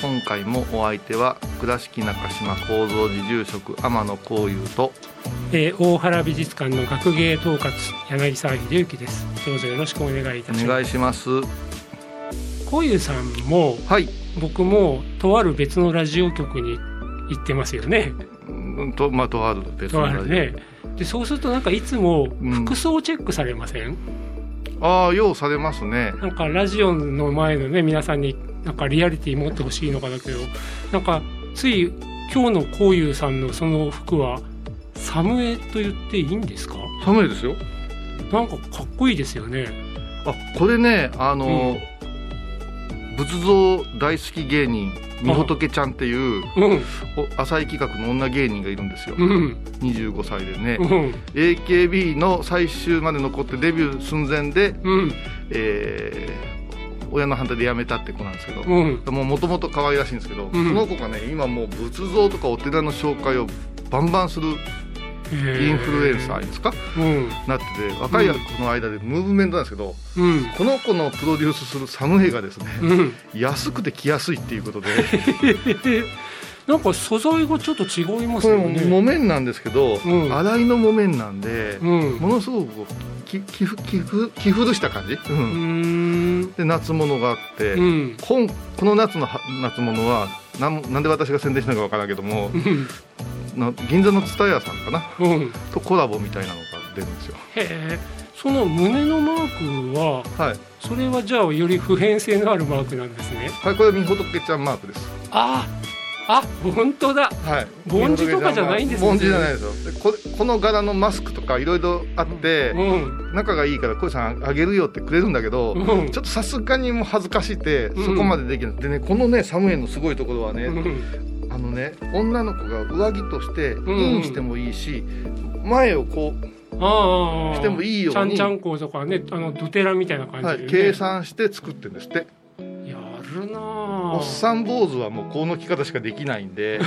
今回もお相手は倉敷中島幸三寺住職天野幸雄とえー大原美術館の学芸統括柳沢秀幸です。どうぞよろしくお願いいたしおます。願いします。こういうさんもはい。僕もとある別のラジオ局に行ってますよね。うんとまあとある別とのラジオあるね。でそうするとなんかいつもうん。服装チェックされません、ああようされますね。なんかラジオの前のね皆さんになんかリアリティ持ってほしいのかだけどなんかつい今日のこういうさんのその服はサムエと言っていいんですか？寒いですよ。なんかかっこいいですよね。あこれねあの、仏像大好き芸人みほとけちゃんっていううん。お浅い企画の女芸人がいるんですよ。うん。25歳でね。うん。AKB の最終まで残ってデビュー寸前で、うん。えー親の反対で辞めたって子なんですけど、うん。もともと可愛らしいんですけど、ん。その子がね今もう仏像とかお寺の紹介をバンバンするインフルエンサーですか、うん。なってて若い子の間でムーブメントなんですけど、うん。この子のプロデュースするサムヘがですね、うん。安くて着やすいっていうことで。なんか素材がちょっと違いますよね。木綿なんですけど、うん。洗いの木綿なんで、うん。ものすごくき着ふ着ふ着古した感じ、ううん。で夏物があって、うん。こんこの夏のは夏物はなんなんで私が宣伝したのかわからんけどもうん。な銀座の蔦屋さんかな？うん。とコラボみたいなのが出るんですよ。へえ。その胸のマークははい、それはじゃあより普遍性のあるマークなんですね。はい、これみほとけちゃんマークです。ああ本当だ。はい。梵字とかじゃないんですね。梵字じゃないですよ。でここの柄のマスクとかいろいろあって、うん。仲がいいから小井さんあげるよってくれるんだけど、うん。ちょっとさすがにもう恥ずかしいて、うん。そこまでできない。でねこのねサムエのすごいところはね、うん。あのね女の子が上着としてん。インしてもいいし、前をこうああ。してもいいように。ちゃんちゃんこうとかねあのドテラみたいな感じで、ね。はい、計算して作ってるんですって。やるなあおっさん坊主はもうこの着方しかできないんで。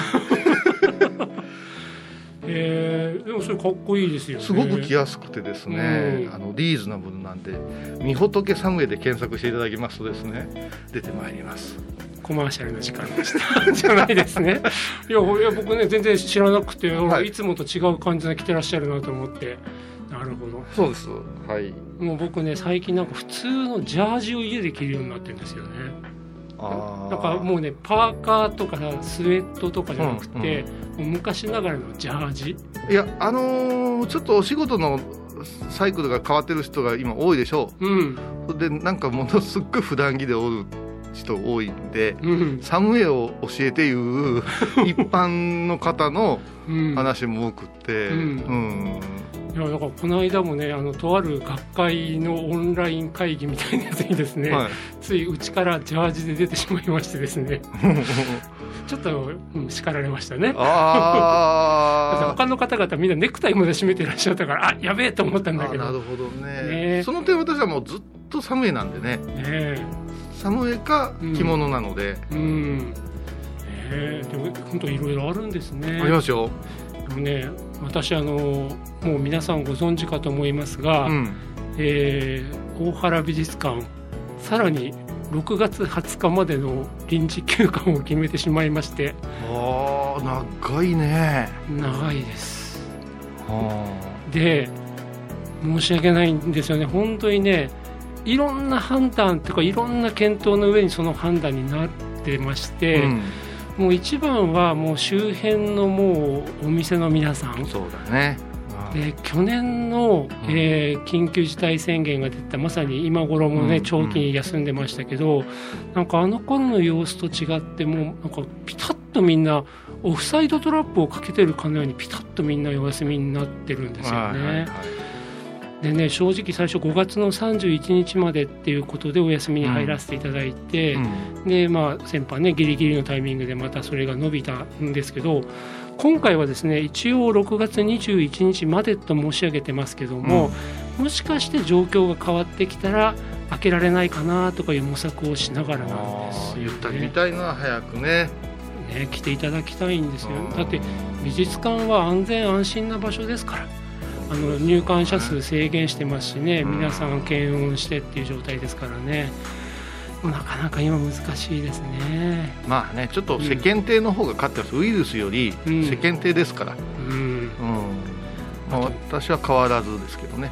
えー、でもそれかっこいいですよね。すごく着やすくてですね、うん。あのリーズナブルなんで「みほとけサムエ」で検索していただきますとですね出てまいります。コマーシャルの時間でした。じゃないですね。いやいや僕ね全然知らなくて、はい。い、つもと違う感じで着てらっしゃるなと思って。なるほど。そうです。はい。もう僕ね最近なんか普通のジャージを家で着るようになってるんですよねあー。なんかもうねパーカーとかスウェットとかじゃなくて、もう昔ながらのジャージ。いやあのーちょっとお仕事のサイクルが変わってる人が今多いでしょう。ん。うでなんかものすっごい普段着でおる人多いんでうん。サムエを教えていう 一般の方のうん。話も多くって、うん。うんいやだからこの間もねあのとある学会のオンライン会議みたいなやつにですね、はい。ついうちからジャージで出てしまいましてですね。ちょっと、うん、叱られましたね。他の方々みんなネクタイまで締めてらっしゃったからあやべえと思ったんだあけど。なるほどね。ね。その点私はもうずっとサムエなんでね。ね。サムエか着物なので、えうん。え。ー、でも本当いろいろあるんですね。ありますよ、でもね私あのもう皆さんご存知かと思いますが、うん、えー大原美術館さらに6月20日までの臨時休館を決めてしまいましてああ長いね。長いです。はで申し訳ないんですよね。本当にねいろんな判断というかいろんな検討の上にその判断になってましあ、て、うんもう一番はもう周辺のもうお店の皆さん。そうだね。で去年の、えー緊急事態宣言が出たまさに今頃もね、うん長期に休んでましたけど、なんかあの頃の様子と違ってもうなんかピタッとみんなオフサイドトラップをかけてるかのようにピタッとみんなお休みになってるんですよね。はいはいはいでね正直最初5月の31日までっていうことでお休みに入らせていただいて、うん。でまあ先般ねギリギリのタイミングでまたそれが伸びたんですけど今回はですね一応6月21日までと申し上げてますけども、もしかして状況が変わってきたら開けられないかなとかいう模索をしながらなんですよあーゆったり見ねたいな早くね。ね来ていただきたいんですよ。うんだって美術館は安全安心な場所ですからあの入館者数制限してますしね、うん。皆さん検温してっていう状態ですからね。なかなか今難しいですね。まあねちょっと世間体の方が勝ってます。ウイルスよりうん。世間体ですから、うん、うん。まあ、私は変わらずですけどね、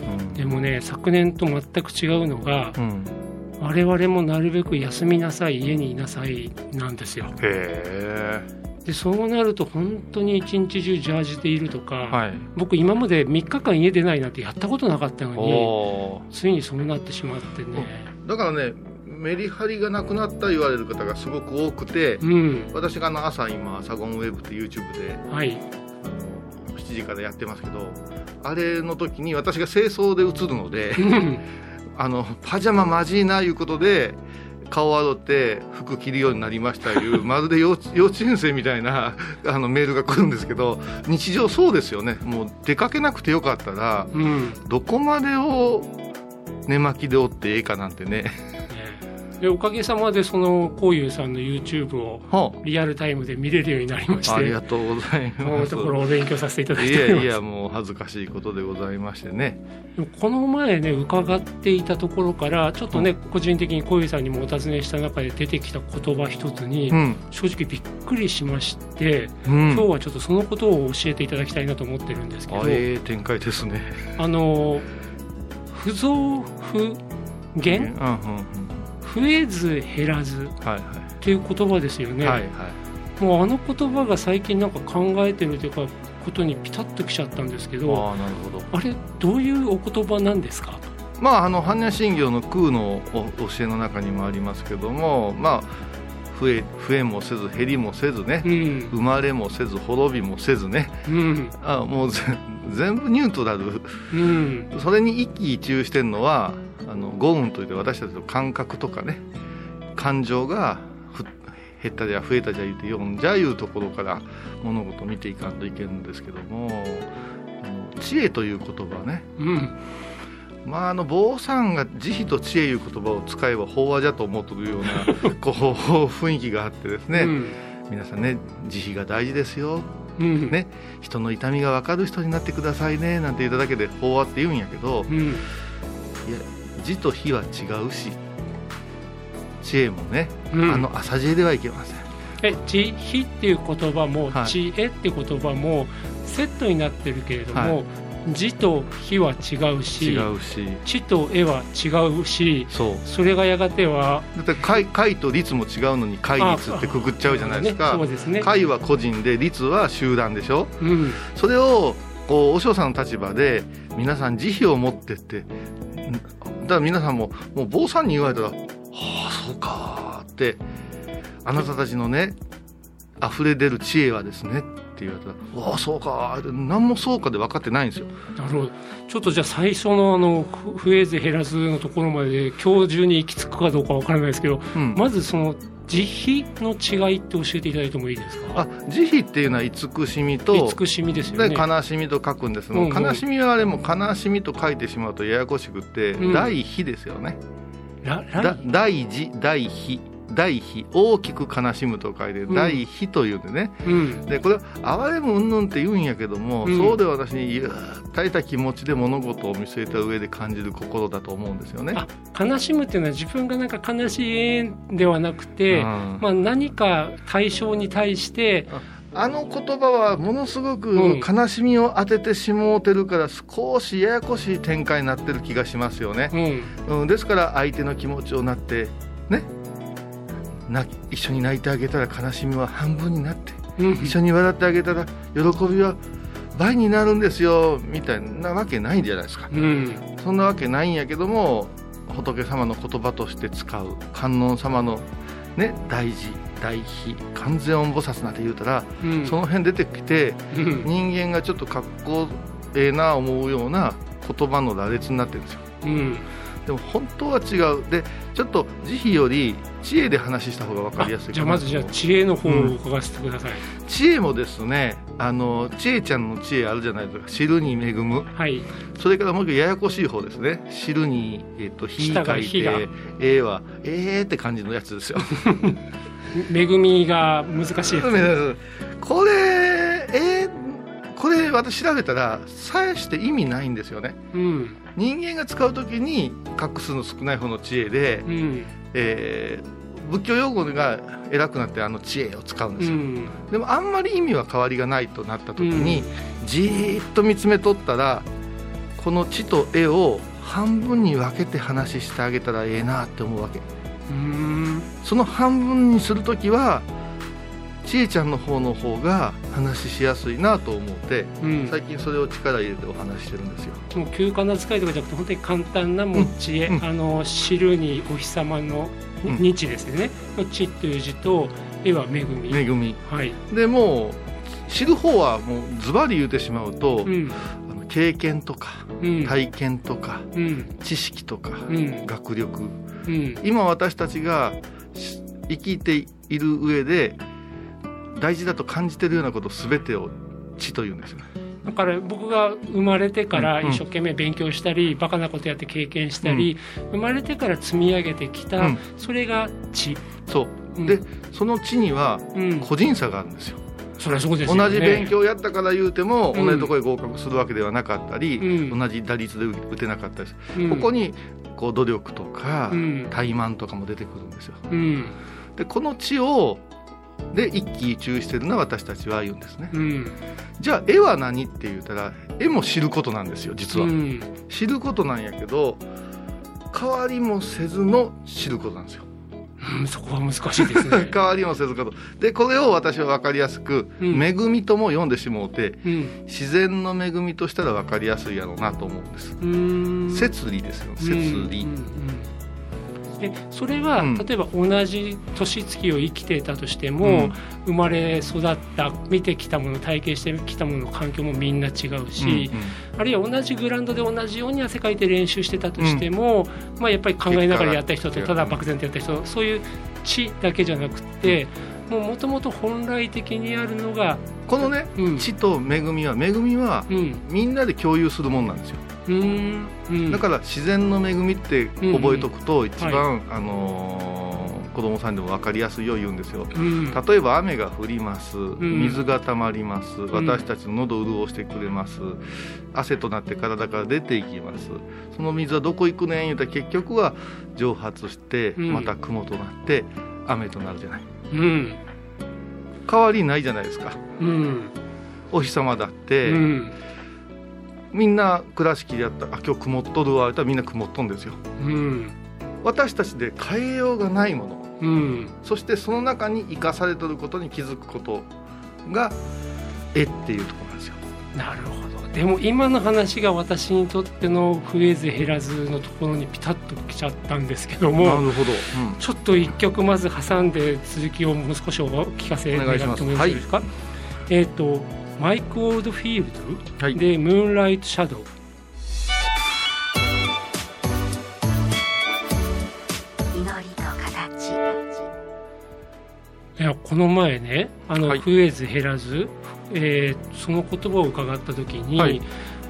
うん。うん。でもね昨年と全く違うのがうん、我々もなるべく休みなさい家にいなさいなんですよ。へでそうなると本当に一日中ジャージでいるとか、えはい。僕今まで3日間家出ないなんてやったことなかったのにおついにそうなってしまってね。ーだからねメリハリがなくなった言われる方がすごく多くて、うん。私があの朝今サゴンウェブって YouTube ではい。7時からやってますけどあれの時に私が清掃で映るのでうん。あのパジャマまじいないうことで顔を洗って服着るようになりましたいう まるで幼稚幼稚園生みたいなあのメールが来るんですけど日常そうですよね。もう出かけなくてよかったらうん。どこまでを寝巻きでおってええかなんてねでおかげさまでそのこういうさんの YouTube をはリアルタイムで見れるようになりましあありてがとうございます。ところお勉強させていただいいております。やいやもう恥ずかしいことでございましてね。この前ね伺っていたところからちょっとね、個人的に小遊さんにもお尋ねした中で出てきた言葉一つに、うん、正直びっくりしまして、うん、今日はちょっとそのことを教えていただきたいなと思ってるんですけどあええ展開ですね。あの不増不減。うんうんうん増えず減らずっていう言葉ですよね、はいはい。もうあの言葉が最近なんか考えてるというかことにピタッときちゃったんですけどああなるほど。あれどういうお言葉なんですか？まああの般若心経の空のお教えの中にもありますけどもまあ増え増えもせず減りもせずねうん。生まれもせず滅びもせずね。うん。あもうぜ 全部ニュートラル。うん。それに一喜一憂してるのはあの五運といって私たちの感覚とかね感情がふ減ったじゃ増えたじゃ言うて読んじゃいうところから物事を見ていかんといけるんですけども知恵という言葉ね。うん。まああの坊さんが慈悲と知恵いう言葉を使えば法話じゃと思ってるような こう雰囲気があってですね、うん。皆さんね慈悲が大事ですよ。うん。ね。人の痛みが分かる人になってくださいねなんて言っただけで法話って言うんやけどうん。いや字と火は違うし知恵もね、うん。あの浅知恵ではいけません。え慈悲っていう言葉も、はい。知恵って言葉もセットになってるけれども、はい。字と火は違うし違うし。知と絵は違うしそう。それがやがてはだって解解と律も違うのに解律ってくくっちゃうじゃないですか。あそうですね。解は個人で律は集団でしょ？うん。それをこう和尚さんの立場で皆さん慈悲を持ってってら皆さんももう坊さんに言われたら「はあそうか」ってあなたたちのね溢れ出る知恵はですねって言われたら「わあそうか」何もそうかで分かってないんですよ。なるほどちょっとじゃあ最初のあのふ増えず減らずのところまで今日中に行き着くかどうかわからないですけどうんまずその慈悲の違いって教えていただいてもいいですか？あ慈悲っていうのは慈しみと慈しみですよでね悲しみと書くんです。もううんうん。悲しみはあれも悲しみと書いてしまうとややこしくって、うん。大悲ですよね。大事大悲大悲大きく悲しむと書いてん。大悲というんでね、うん。でこれ哀れむうんぬんって言うんやけども、うん。そうで私にゆったりた気持ちで物事を見据えた上で感じる心だと思うんですよね。あ悲しむっていうのは自分がなんか悲しいではなくて、うん。まあ、何か対象に対してあの言葉はものすごくうん。悲しみを当ててしもうてるから少しややこしい展開になってる気がしますよね。うん。うん、ですから相手の気持ちをなってねな一緒に泣いてあげたら悲しみは半分になってうん。一緒に笑ってあげたら喜びは倍になるんですよみたいなわけないんじゃないですか。うん。そんなわけないんやけども仏様の言葉として使う観音様の、ね、大事大悲完全音菩薩なんて言うたら、うん。その辺出てきてうん。人間がちょっとかっこええな思うような言葉の羅列になってるんですよ。うんでも本当は違う。でちょっと慈悲より知恵で話した方が分かりやすいじゃあまずじゃあ知恵の方を伺わせてください、知恵もですねあの知恵ちゃんの知恵あるじゃないですか。知るに恵む。はい。それからもう一個ややこしい方ですね。知るに、えっと火下が書いてええはええって感じのやつですよ。恵みが難しいやつ。これえーこれ私調べたらさえして意味ないんですよね。うん。人間が使う時に画数の少ない方の知恵で、うん。えー仏教用語が偉くなってあの知恵を使うんですよ、うん。でもあんまり意味は変わりがないとなった時に、じーっと見つめとったらこの知と絵を半分に分けて話してあげたらええなって思うわけ。うん。その半分にする時はちえちゃんの方の方が話しやすいなと思ってうん。最近それを力入れてお話ししてるんですよ。もう休暇な使いとかじゃなくて本当に簡単なもう知恵、うん。あの知るにお日様のうん日ですよね、の知という字と絵は恵み、恵み。はい、でもう知る方はもうズバリ言うてしまうと、うん。経験とかうん。体験とかうん。知識とかうん。学力。うん。今私たちがし生きている上で大事だと感じているようなこと全てを知というんですよね。だから僕が生まれてからうん一生懸命勉強したり、バカなことやって経験したり、生まれてから積み上げてきた、うん。それが知、そう、うん。でその知にはうん、個人差があるんですよ。そそうですよね。同じ勉強をやったから言うても、うん。同じところへ合格するわけではなかったり、うん。同じ打率で打てなかったりうん。ここにこう努力とか、うん。怠慢とかも出てくるんですよ。うん。でこの知をで一喜一憂してるのは私たちは言うんですね。うん。じゃあ絵は何って言ったら絵も知ることなんですよ実は、うん。知ることなんやけど変わりもせずの知ることなんですよ。うんそこは難しいですね。変わりもせずこと。でこれを私は分かりやすく「うん。恵み」とも読んでしもうてうん。自然の恵みとしたら分かりやすいやろうなと思うんです、うん。摂理ですよ摂理、でそれは、うん。例えば同じ年月を生きていたとしても、うん。生まれ育った見てきたもの体験してきたものの環境もみんな違うし、あるいは同じグラウンドで同じように汗かいて練習してたとしても、まあ、やっぱり考えながらやった人とただ漠然とやった人そういう知だけじゃなくてもともと本来的にあるのが、このねうん。知と恵みは恵みはうん。みんなで共有するもんなんですよ。うんうん、だから自然の恵みって覚えとくと一は番、あのー子供さんでも分かりやすいよう言うんですよ。うん。例えば雨が降ります。ん。水が溜まります、ん。私たちの喉を潤してくれます。汗となって体から出ていきます。その水はどこ行くねん言うたら結局は蒸発してうん。また雲となって雨となるじゃない。うん。変わりないじゃないですか。うん。お日様だって、うんみんな倉敷でやったあ今日曇っとるわ言ったらみんな曇っとんですよ。うん。私たちで変えようがないもの。うん。そしてその中に生かされてることに気づくことが絵っていうところなんですよ。なるほど。でも今の話が私にとっての増えず減らずのところにピタッときちゃったんですけどもるほど、ちょっと一曲まず挟んで続きをもう少しお聞かせ願ってもよろしいですか、えっ、とマイク・オールドフィールドはい。で「ムーンライト・シャドウ」いやこの前ねあの、はい。増えず減らず、えーその言葉を伺った時に、はい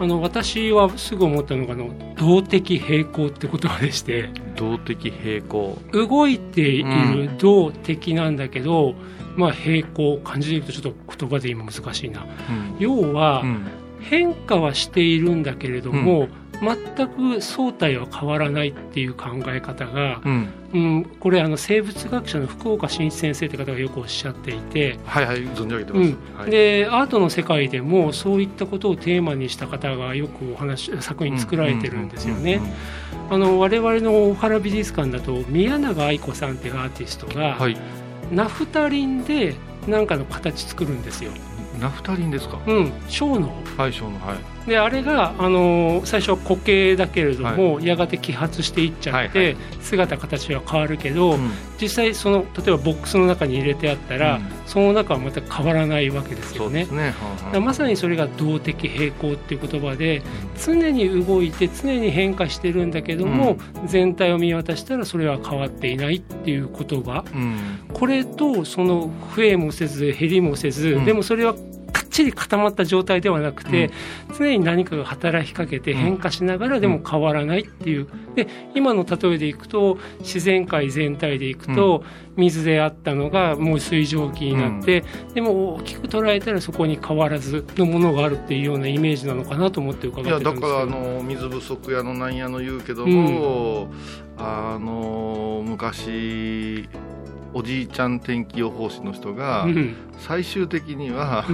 あの私はすぐ思ったのがあの動的平衡って言葉でして。動的平衡動いているう動的なんだけど、まあ平衡漢字で言うとちょっと言葉で今難しいな。うん。要はうん。変化はしているんだけれども、全く相対は変わらないっていう考え方が、うん、うん、これあの生物学者の福岡伸一先生って方がよくおっしゃっていて、はいはい存じ上げてます、うん。はい、でアートの世界でもそういったことをテーマにした方がよくお話作品作られてるんですよね。あの我々の大原美術館だと宮永愛子さんっていうアーティストが、はい。ナフタリンで何かの形作るんですよ。ナフタリンですか？うん、小脳はい小のはいであれが、あのー最初は固形だけれども、やがて揮発していっちゃって、はいはい。姿形は変わるけど、うん。実際その例えばボックスの中に入れてあったら、うん。その中はまた変わらないわけですよね。ね、ははらまさにそれが動的平衡っていう言葉で常に動いて常に変化してるんだけども、全体を見渡したらそれは変わっていないっていう言葉これとその増えもせず減りもせず、うん。でもそれはちり固まった状態ではなくて、常に何かが働きかけて変化しながらでも変わらないっていう。で今の例えでいくと自然界全体でいくと、水であったのがもう水蒸気になって、でも大きく捉えたらそこに変わらずのものがあるっていうようなイメージなのかなと思って伺っていやだたんですけど。からあの水不足やのなんやの言うけども、あの昔おじいちゃん天気予報士の人がうん。最終的には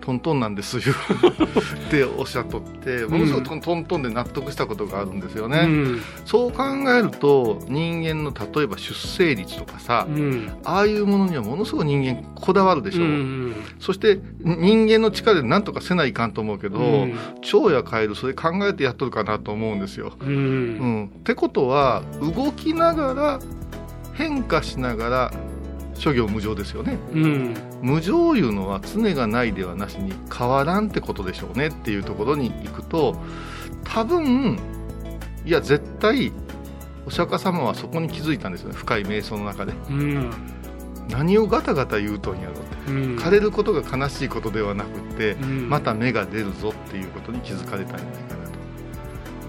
トントンなんですよ。っておっしゃっとってものすごくトントントンで納得したことがあるんですよね、うん。そう考えると人間の例えば出生率とかさ、うん。ああいうものにはものすごく人間こだわるでしょう、うん。そして人間の力で何とかせないかんと思うけど、うん。蝶やカエルそれ考えてやっとるかなと思うんですよ。ううんん、ってことは動きながら変化しながら諸行無常ですよね。うん。無常いうのは常がないではなしに変わらんってことでしょうねっていうところに行くと多分いや絶対お釈迦様はそこに気づいたんですよね。深い瞑想の中で。うん。何をガタガタ言うとんやろって。うん。枯れることが悲しいことではなくってうん。また芽が出るぞっていうことに気づかれたんじゃない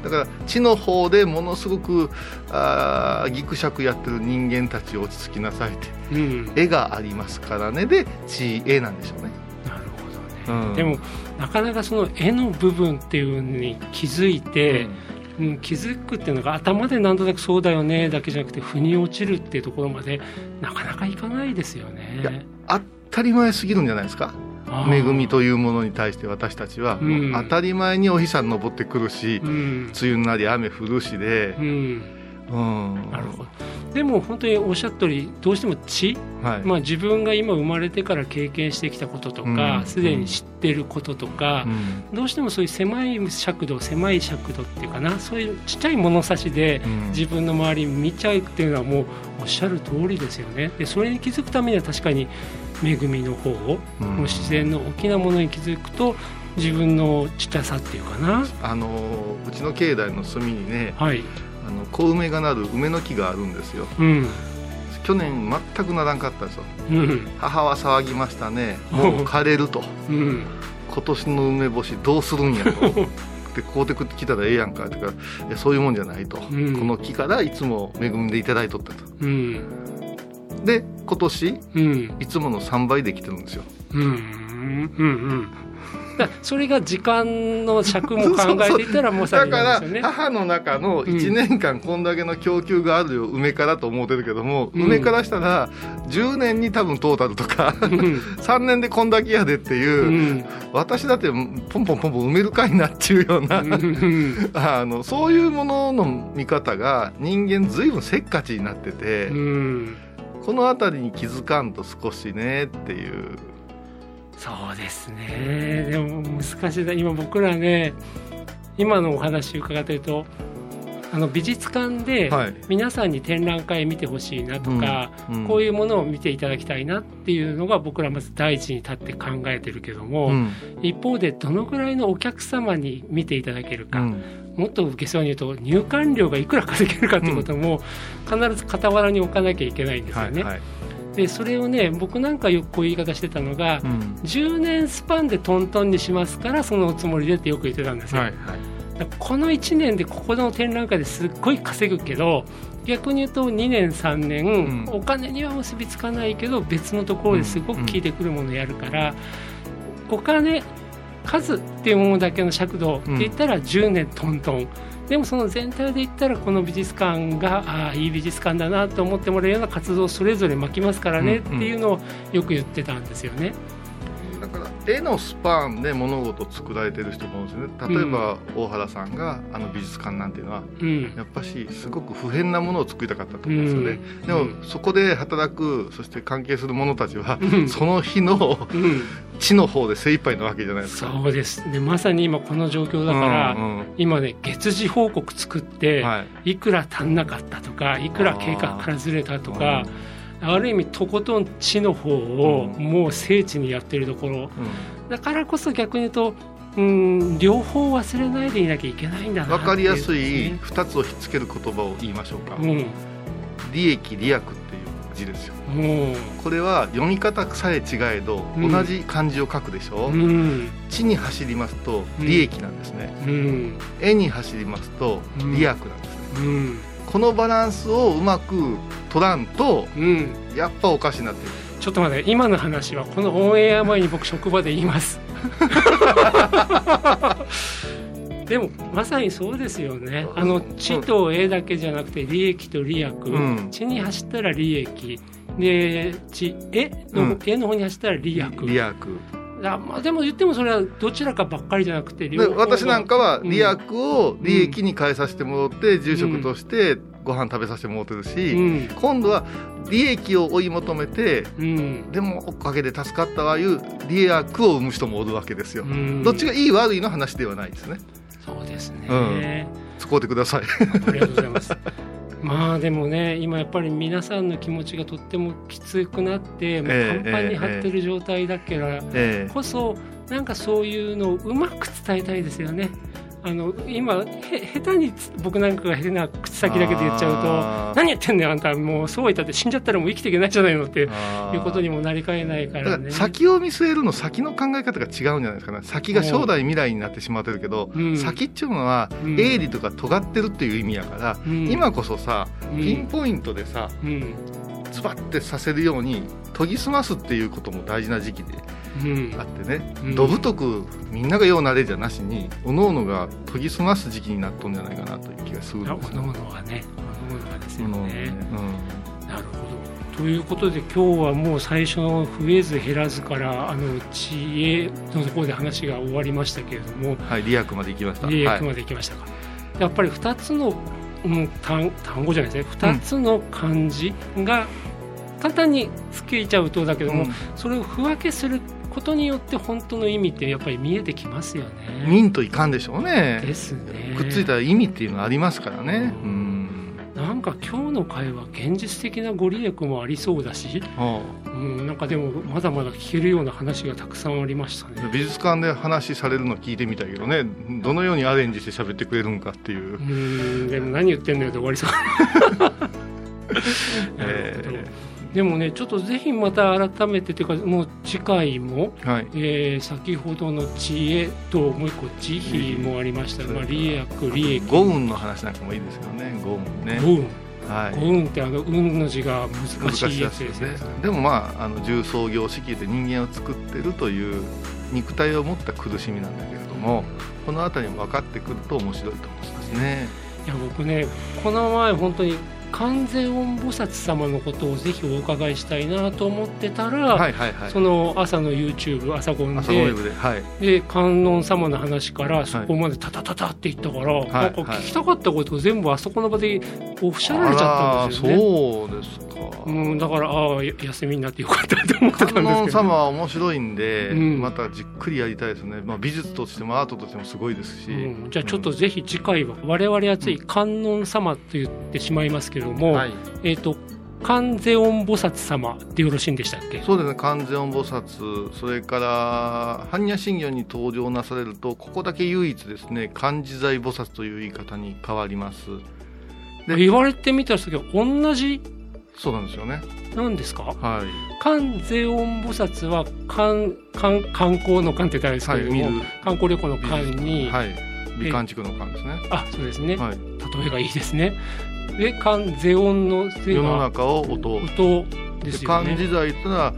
だから地の方でものすごくあーギクシャクやってる人間たち落ち着きなさいってうん。絵がありますからね。で地絵なんでしょうね、なるほどね、うん。でもなかなかその絵の部分っていうのに気づいて、うん。気づくっていうのが頭でなんとなくそうだよねだけじゃなくて腑に落ちるっていうところまでなかなかいかないですよね。当たり前すぎるんじゃないですか恵みというものに対して私たちは当たり前にお日さん登ってくるし、うん。梅雨になり雨降るしでなるほど。でも本当におっしゃった通りどうしても知、はい。まあ、自分が今生まれてから経験してきたこととかうん。すで、に知ってることとか、うん。どうしてもそういう狭い尺度狭い尺度っていうかなそういうちっちゃい物差しでうん。自分の周り見ちゃうっていうのはもうおっしゃる通りですよね。でそれに気づくためには確かに恵みの方を、うん。もう自然の大きなものに気づくと自分のちっちゃさっていうかな。あのうちの境内の隅にねはいあの小梅がなる梅の木があるんですよ。うん。去年全くならんかったんですようん。母は騒ぎましたね。もう枯れると。うん。今年の梅干しどうするんやと。で買うてきたらええやんか。って言うかそういうもんじゃないと、うん。この木からいつも恵んでいただいとったと。うん。で今年うん。いつもの3倍できてるんですよ。うん。うん。うんだそれが時間の尺も考えていったらもうさにだから。母の中の1年間こんだけの供給があるよ梅からと思ってるけども、うん。梅からしたら10年に多分トータルとかうん。3年でこんだけやでっていう、うん。私だってポンポンポンポン埋めるかいなっちゅうような、うん。あのそういうものの見方が人間ずいぶんせっかちになってて、うん。この辺りに気づかんと少しねっていうそうですね。でも難しいな。今僕らね今のお話伺ってるとあの美術館ではい。皆さんに展覧会見てほしいなとか、うんうん。こういうものを見ていただきたいなっていうのが僕らまず第一に立って考えてるけども、うん。一方でどのぐらいのお客様に見ていただけるか、うん。もっと受けそうに言うと入館料がいくら稼げるかってことも必ず傍らに置かなきゃいけないんですよね。はいはいでそれをね僕なんかよくこういう言い方してたのが、うん。10年スパンでトントンにしますからそのおつもりでってよく言ってたんですよ、はいはい。この1年でここの展覧会ですっごい稼ぐけど逆に言うと2年3年、うん。お金には結びつかないけど別のところですごく効いてくるものをやるから、お金数っていうものだけの尺度って言ったら10年トントン、でもその全体で言ったらこの美術館がああいい美術館だなと思ってもらえるような活動をそれぞれ巻きますからねっていうのをよく言ってたんですよね。だから絵のスパンで物事を作られてる人もいるんですよね。例えば大原さんがあの美術館なんていうのはうん。やっぱしすごく不変なものを作りたかったと思うんですよね、でもそこで働くそして関係する者たちは、うん。その日のうん、地の方で精一杯なわけじゃないですか。そうです。でまさに今この状況だから、うんうん。今ね月次報告作って、はい。い、くら足んなかったとかいくら計画からずれたとかある意味とことん地の方をうん。もう聖地にやってるところ。うだからこそ逆に言うとうん両方忘れないでいなきゃいけないんだん、な分かりやすいっていうね2つをひっつける言葉を言いましょうか、うん。利益利益っていう字ですよ。もこれは読み方さえ違えど、うん。同じ漢字を書くでしょ、ううん。地に走りますとうん利益なんですね、うん。絵に走りますとうん利益なんですね、うんこのバランスをうまく取らんとうん。やっぱおかしになってる。ちょっと待って今の話はこのオンエア前に僕職場で言います。でもまさにそうですよね。あの地と絵だけじゃなくて利益と利益、ん。地に走ったら利益。で地絵の、うん。絵の方に走ったら利益。利益あまあ、でも言ってもそれはどちらかばっかりじゃなくて私なんかはうん。利益を利益に変えさせてもらって住職としてご飯食べさせてもらってるし、うん。今度は利益を追い求めてうん。でもおかげで助かったわいう利益を生む人もおるわけですよ、うん。どっちがいい悪いの話ではないですね。そうですね、うん。使うてください。ありがとうございます。まあでもね今やっぱり皆さんの気持ちがとってもきつくなってもうええパンパンに張ってる状態だからええこそなんかそういうのをうまく伝えたいですよね。あの今へ下手につ僕なんかが変な口先だけで言っちゃうと何やってんねんあんた。もうそうは言ったって死んじゃったらもう生きていけないじゃないのっていうことにもなりかねないかららね。先を見据えるの先の考え方が違うんじゃないですか。ね先が将来未来になってしまってるけど、うん。先っていうのはうん。鋭利とか尖ってるっていう意味やから、うん。今こそさうん。ピンポイントでさうん。ズバッてさせるように研ぎ澄ますっていうことも大事な時期で。うんあってね、うん。どぶとくみんながようなれじゃなしにおのおのが研ぎ澄ます時期になっとんじゃないかなという気がするんあですおのおのがねおのおのがですね。ね。なるほど。ということで今日はもう最初の増えず減らずからあの知恵のところで話が終わりましたけれども。うんはい利益まで行きました。利益はいまでいきましたか、やっぱり2つの、うん、単単語じゃないですね。2つの漢字が簡単につけちゃうとだけども、うん。それを区分けすることによって本当の意味ってやっぱり見えてきますよね。見んといかんでしょうね。ですね。くっついた意味っていうのはありますからね。ううん。なんか今日の会話現実的なご利益もありそうだし、あうん、なんかでもまだまだ聞けるような話がたくさんありましたね。あ美術館で話されるの聞いてみたいけどね。どのようにアレンジして喋ってくれるんかっていう。う、んでも何言ってんだよで終わりそう。えでもねちょっとぜひまた改めてというかもう次回も、ーはい。えー先ほどの知恵ともう一個慈悲もありました、うんまあ、利益利益。五運の話なんかもいいですよね。五運ね。五運はい。五運ってあの運の字が難難ししいいやつですすね。でもまああの重創業式で人間を作ってるという肉体を持った苦しみなんだけれどもこの辺りも分かってくると面白いと思いますね。いや僕ねこの前本当に観世音菩薩様のことをぜひお伺いしたいなと思ってたら、はいはいはい。その朝の YouTube 朝ゴンでではい。で観音様の話からそこまでタタタタって言ったから、いなんか聞きたかったことを全部あそこの場でおっしゃられちゃったんですよね。そうですか。うん、だからああや休みになってよかった観音ど、様は面白いんで、うん。またじっくりやりたいですね、まあ、美術としてもアートとしてもすごいですし、うん、じゃあちょっとぜひ次回は我々はつい観音様と言ってしまいますけれども、はい、えっ、と観世音菩薩様でよろしいんでしたっけ？そうですね。観世音菩薩それから般若心経に登場なされるとここだけ唯一ですね漢字財菩薩という言い方に変わります。で言われてみたらすげえ同じそうなんですよね。なんですか？はい。観世音菩薩は観観観光の観って言ったらあれですけれども、はい観光旅行の観に、はい。美観地区の観ですね。あそうですね、はい。例えがいいですね。で観世音の世世のが中を音音ですよ漢ね字財ってのは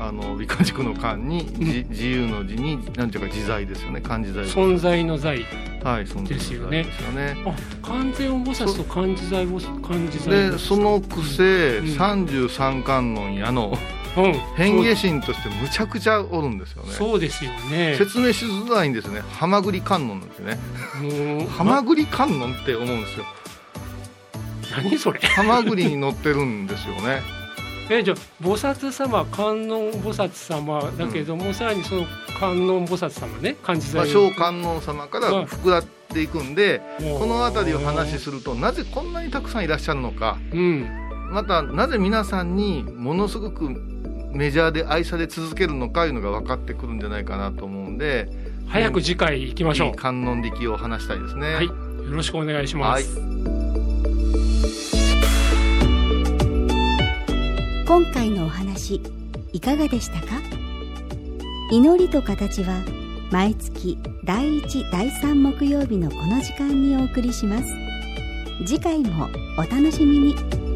あの美観軸の観に、じ自由の字になんていうか自在ですよね。漢字在存在の在はい存在の在ですよね。あ完全菩薩と漢字在菩薩漢字在でそのくせ、うん。三十三観音やのうん。変化心としてむちゃくちゃおるんですよね。そうですよね。説明しづらいんですね。ハマグリ観音なんですよね。ハマグリ観音って思うんですよ。何それ。ハマグリに乗ってるんですよねえじゃあ菩薩様観音菩薩様だけども、さらにその観音菩薩様ね漢字まあ、在小観音様から膨らっていくんで、この辺りを話しするとなぜこんなにたくさんいらっしゃるのか。うん。またなぜ皆さんにものすごくメジャーで愛され続けるのかいうのが分かってくるんじゃないかなと思うんで早く次回行きましょいい観音力を話したいですね。うはい。よろしくお願いします、今回のお話いかがでしたか？祈りと形は毎月第1第3木曜日のこの時間にお送りします。次回もお楽しみに。